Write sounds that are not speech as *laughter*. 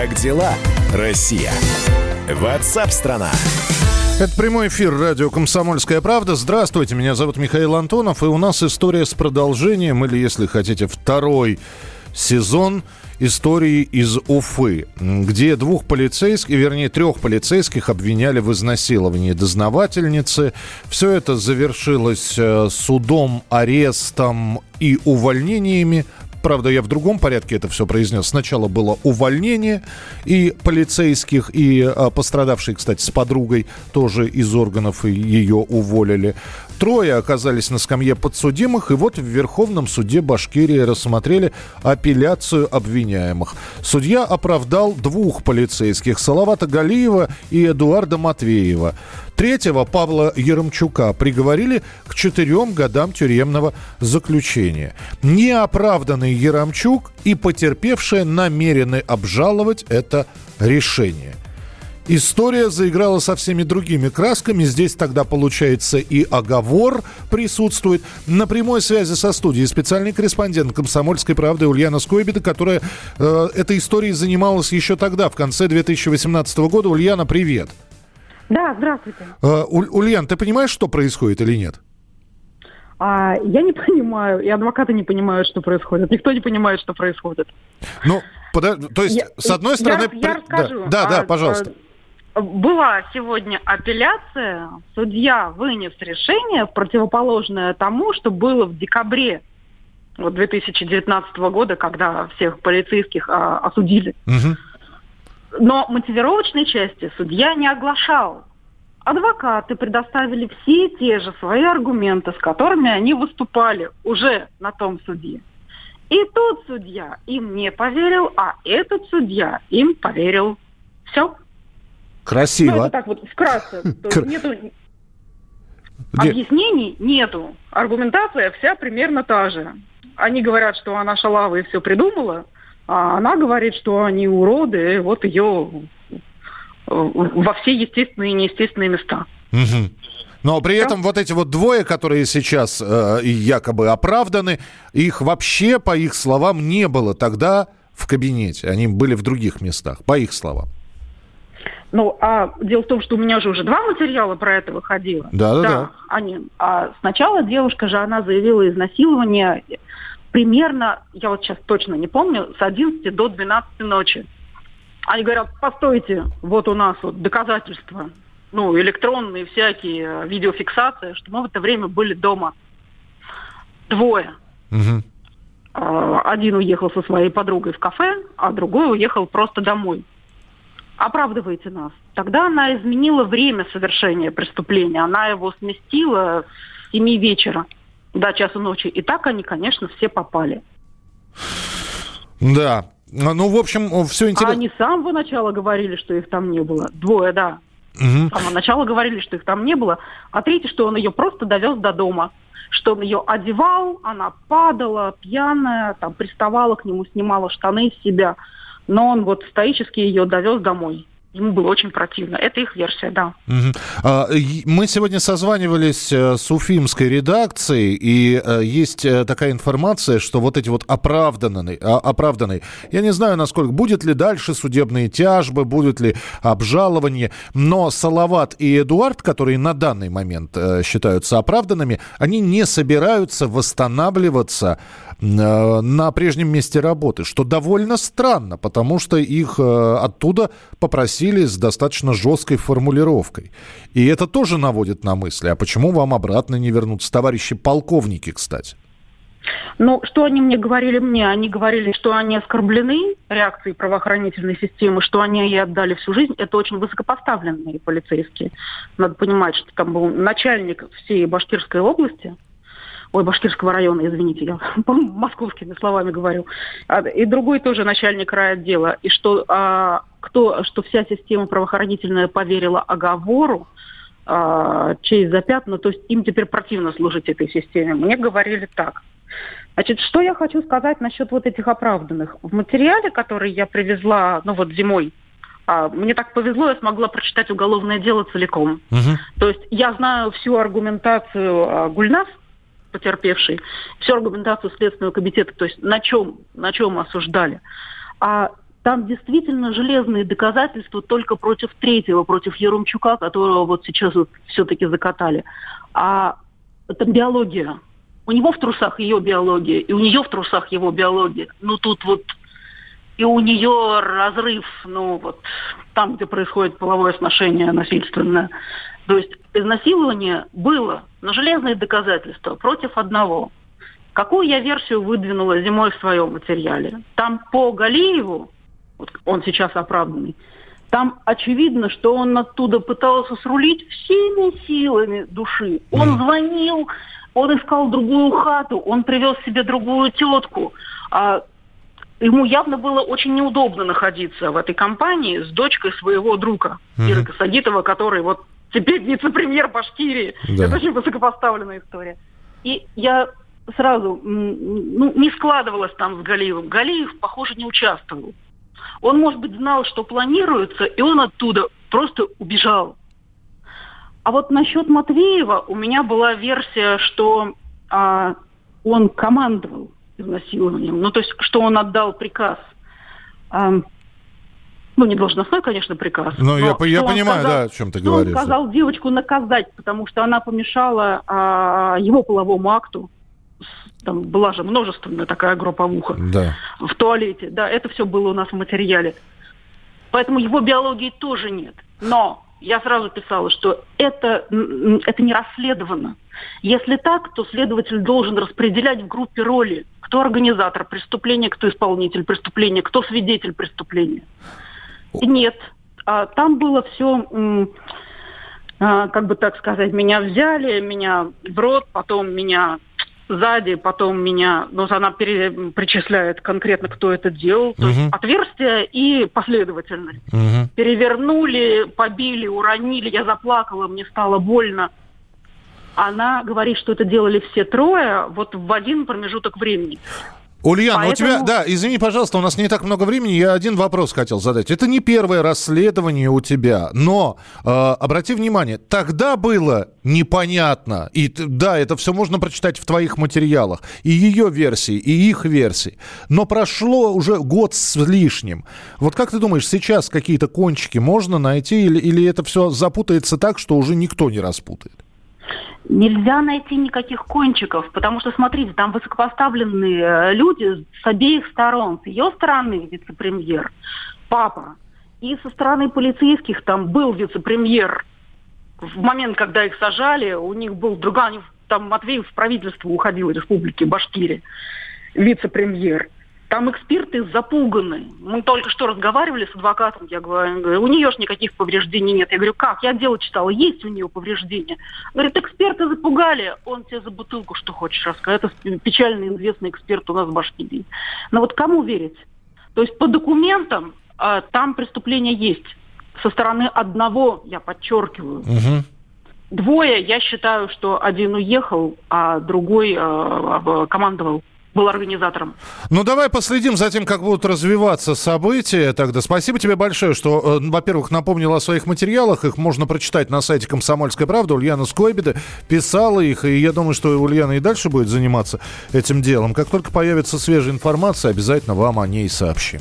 Как дела, Россия? Ватсап-страна! Это прямой эфир радио «Комсомольская правда». Здравствуйте, меня зовут Михаил Антонов, и у нас история с продолжением, или, если хотите, второй сезон истории из Уфы, где двух полицейских, вернее, трех полицейских обвиняли в изнасиловании дознавательницы. Все это завершилось э, судом, арестом и увольнениями Правда, я в другом порядке это все произнес. Сначала было увольнение и полицейских, и а, пострадавший, кстати, с подругой тоже из органов ее уволили. Трое оказались на скамье подсудимых, и вот в Верховном суде Башкирии рассмотрели апелляцию обвиняемых. Судья оправдал двух полицейских – Салавата Галиева и Эдуарда Матвеева. Третьего, Павла Еромчука, приговорили к четырем годам тюремного заключения. Неоправданный Еромчук и потерпевшие намерены обжаловать это решение – История заиграла со всеми другими красками. Здесь тогда, получается, и оговор присутствует. На прямой связи со студией специальный корреспондент «Комсомольской правды» Ульяна Скойбеда, которая э, этой историей занималась еще тогда, в конце 2018 года. Ульяна, привет. Да, здравствуйте. Э, Ульян, ты понимаешь, что происходит или нет? А, я не *laughs* понимаю, и адвокаты не понимают, что происходит. Никто не понимает, что происходит. Ну, подо... то есть, я, с одной стороны... Я, я расскажу. Да, да, а, да пожалуйста. А, была сегодня апелляция, судья вынес решение, противоположное тому, что было в декабре вот 2019 года, когда всех полицейских а, осудили. Угу. Но мотивировочной части судья не оглашал. Адвокаты предоставили все те же свои аргументы, с которыми они выступали уже на том суде. И тот судья им не поверил, а этот судья им поверил. Все. Красиво. Ну, это так вот вкратце. То нету объяснений, нету. Аргументация вся примерно та же. Они говорят, что она шалава и все придумала, а она говорит, что они уроды, и вот ее во все естественные и неестественные места. Угу. Но при этом вот эти вот двое, которые сейчас э, якобы оправданы, их вообще, по их словам, не было тогда в кабинете. Они были в других местах, по их словам. Ну, а дело в том, что у меня же уже два материала про это выходило. Да, да, да. Они, а сначала девушка же, она заявила изнасилование примерно, я вот сейчас точно не помню, с 11 до 12 ночи. Они говорят, постойте, вот у нас вот доказательства, ну, электронные всякие, видеофиксации, что мы в это время были дома. Двое. Угу. Один уехал со своей подругой в кафе, а другой уехал просто домой оправдываете нас. Тогда она изменила время совершения преступления. Она его сместила с 7 вечера до часу ночи. И так они, конечно, все попали. Да. Ну, в общем, все интересно. А они с самого начала говорили, что их там не было. Двое, да. Угу. С самого начала говорили, что их там не было. А третий, что он ее просто довез до дома. Что он ее одевал, она падала, пьяная, там приставала к нему, снимала штаны с себя но он вот стоически ее довез домой. Ему было очень противно. Это их версия, да. Мы сегодня созванивались э, с уфимской редакцией, и э, есть э, такая информация, что вот эти вот оправданные, а, оправданные, я не знаю, насколько, будет ли дальше судебные тяжбы, будет ли обжалование, но Салават и Эдуард, которые на данный момент считаются оправданными, они не собираются восстанавливаться на прежнем месте работы, что довольно странно, потому что их оттуда попросили с достаточно жесткой формулировкой. И это тоже наводит на мысли. А почему вам обратно не вернуться? Товарищи полковники, кстати. Ну, что они мне говорили мне? Они говорили, что они оскорблены реакцией правоохранительной системы, что они ей отдали всю жизнь. Это очень высокопоставленные полицейские. Надо понимать, что там был начальник всей Башкирской области, ой, Башкирского района, извините, я *laughs* московскими словами говорю, а, и другой тоже начальник райотдела, и что, а, кто, что вся система правоохранительная поверила оговору, а, честь запятна, то есть им теперь противно служить этой системе. Мне говорили так. Значит, что я хочу сказать насчет вот этих оправданных. В материале, который я привезла, ну вот зимой, а, мне так повезло, я смогла прочитать уголовное дело целиком. Угу. То есть я знаю всю аргументацию а, Гульнас, потерпевший, всю аргументацию Следственного комитета, то есть на чем, на чем осуждали. А там действительно железные доказательства только против третьего, против Еромчука, которого вот сейчас вот все-таки закатали. А это биология. У него в трусах ее биология, и у нее в трусах его биология. Ну тут вот и у нее разрыв, ну вот там, где происходит половое сношение насильственное. То есть изнасилование было, но железные доказательства против одного. Какую я версию выдвинула зимой в своем материале? Там по Галиеву, вот он сейчас оправданный, там очевидно, что он оттуда пытался срулить всеми силами души. Он звонил, он искал другую хату, он привез себе другую тетку. А ему явно было очень неудобно находиться в этой компании с дочкой своего друга. Иры Касагитова, который вот теперь вице-премьер Башкирии. Да. Это очень высокопоставленная история. И я сразу, ну, не складывалось там с Галиевым. Галиев, похоже, не участвовал. Он, может быть, знал, что планируется, и он оттуда просто убежал. А вот насчет Матвеева у меня была версия, что а, он командовал изнасилованием. Ну, то есть, что он отдал приказ. А, ну, не должностной, конечно, приказ. Ну, я, я понимаю, сказал, да, о чем ты говоришь. Он сказал девочку наказать, потому что она помешала а, его половому акту. Там была же множественная такая групповуха да. в туалете. Да, это все было у нас в материале. Поэтому его биологии тоже нет. Но я сразу писала, что это, это не расследовано. Если так, то следователь должен распределять в группе роли, кто организатор преступления, кто исполнитель преступления, кто свидетель преступления. Нет. А там было все, а, как бы так сказать, меня взяли, меня в рот, потом меня сзади, потом меня, ну, она пере, причисляет конкретно, кто это делал. То угу. есть отверстие и последовательность. Угу. Перевернули, побили, уронили, я заплакала, мне стало больно. Она говорит, что это делали все трое вот в один промежуток времени. Ульяна, Поэтому... у тебя, да, извини, пожалуйста, у нас не так много времени, я один вопрос хотел задать. Это не первое расследование у тебя, но э, обрати внимание, тогда было непонятно, и да, это все можно прочитать в твоих материалах, и ее версии, и их версии, но прошло уже год с лишним. Вот как ты думаешь, сейчас какие-то кончики можно найти, или, или это все запутается так, что уже никто не распутает? Нельзя найти никаких кончиков, потому что, смотрите, там высокопоставленные э, люди с обеих сторон. С ее стороны вице-премьер, папа. И со стороны полицейских там был вице-премьер. В момент, когда их сажали, у них был другой, там Матвеев в правительство уходил республики Башкирия, вице-премьер. Там эксперты запуганы. Мы только что разговаривали с адвокатом, я говорю, у нее же никаких повреждений нет. Я говорю, как? Я дело читала, есть у нее повреждения. Говорит, эксперты запугали, он тебе за бутылку что хочешь рассказать. Это печально известный эксперт у нас в Башкирии. Но вот кому верить? То есть по документам а, там преступление есть. Со стороны одного, я подчеркиваю, угу. Двое, я считаю, что один уехал, а другой э, командовал был организатором. Ну, давай последим за тем, как будут развиваться события тогда. Спасибо тебе большое, что, э, во-первых, напомнил о своих материалах. Их можно прочитать на сайте «Комсомольская правда». Ульяна Скойбеда писала их, и я думаю, что Ульяна и дальше будет заниматься этим делом. Как только появится свежая информация, обязательно вам о ней сообщим.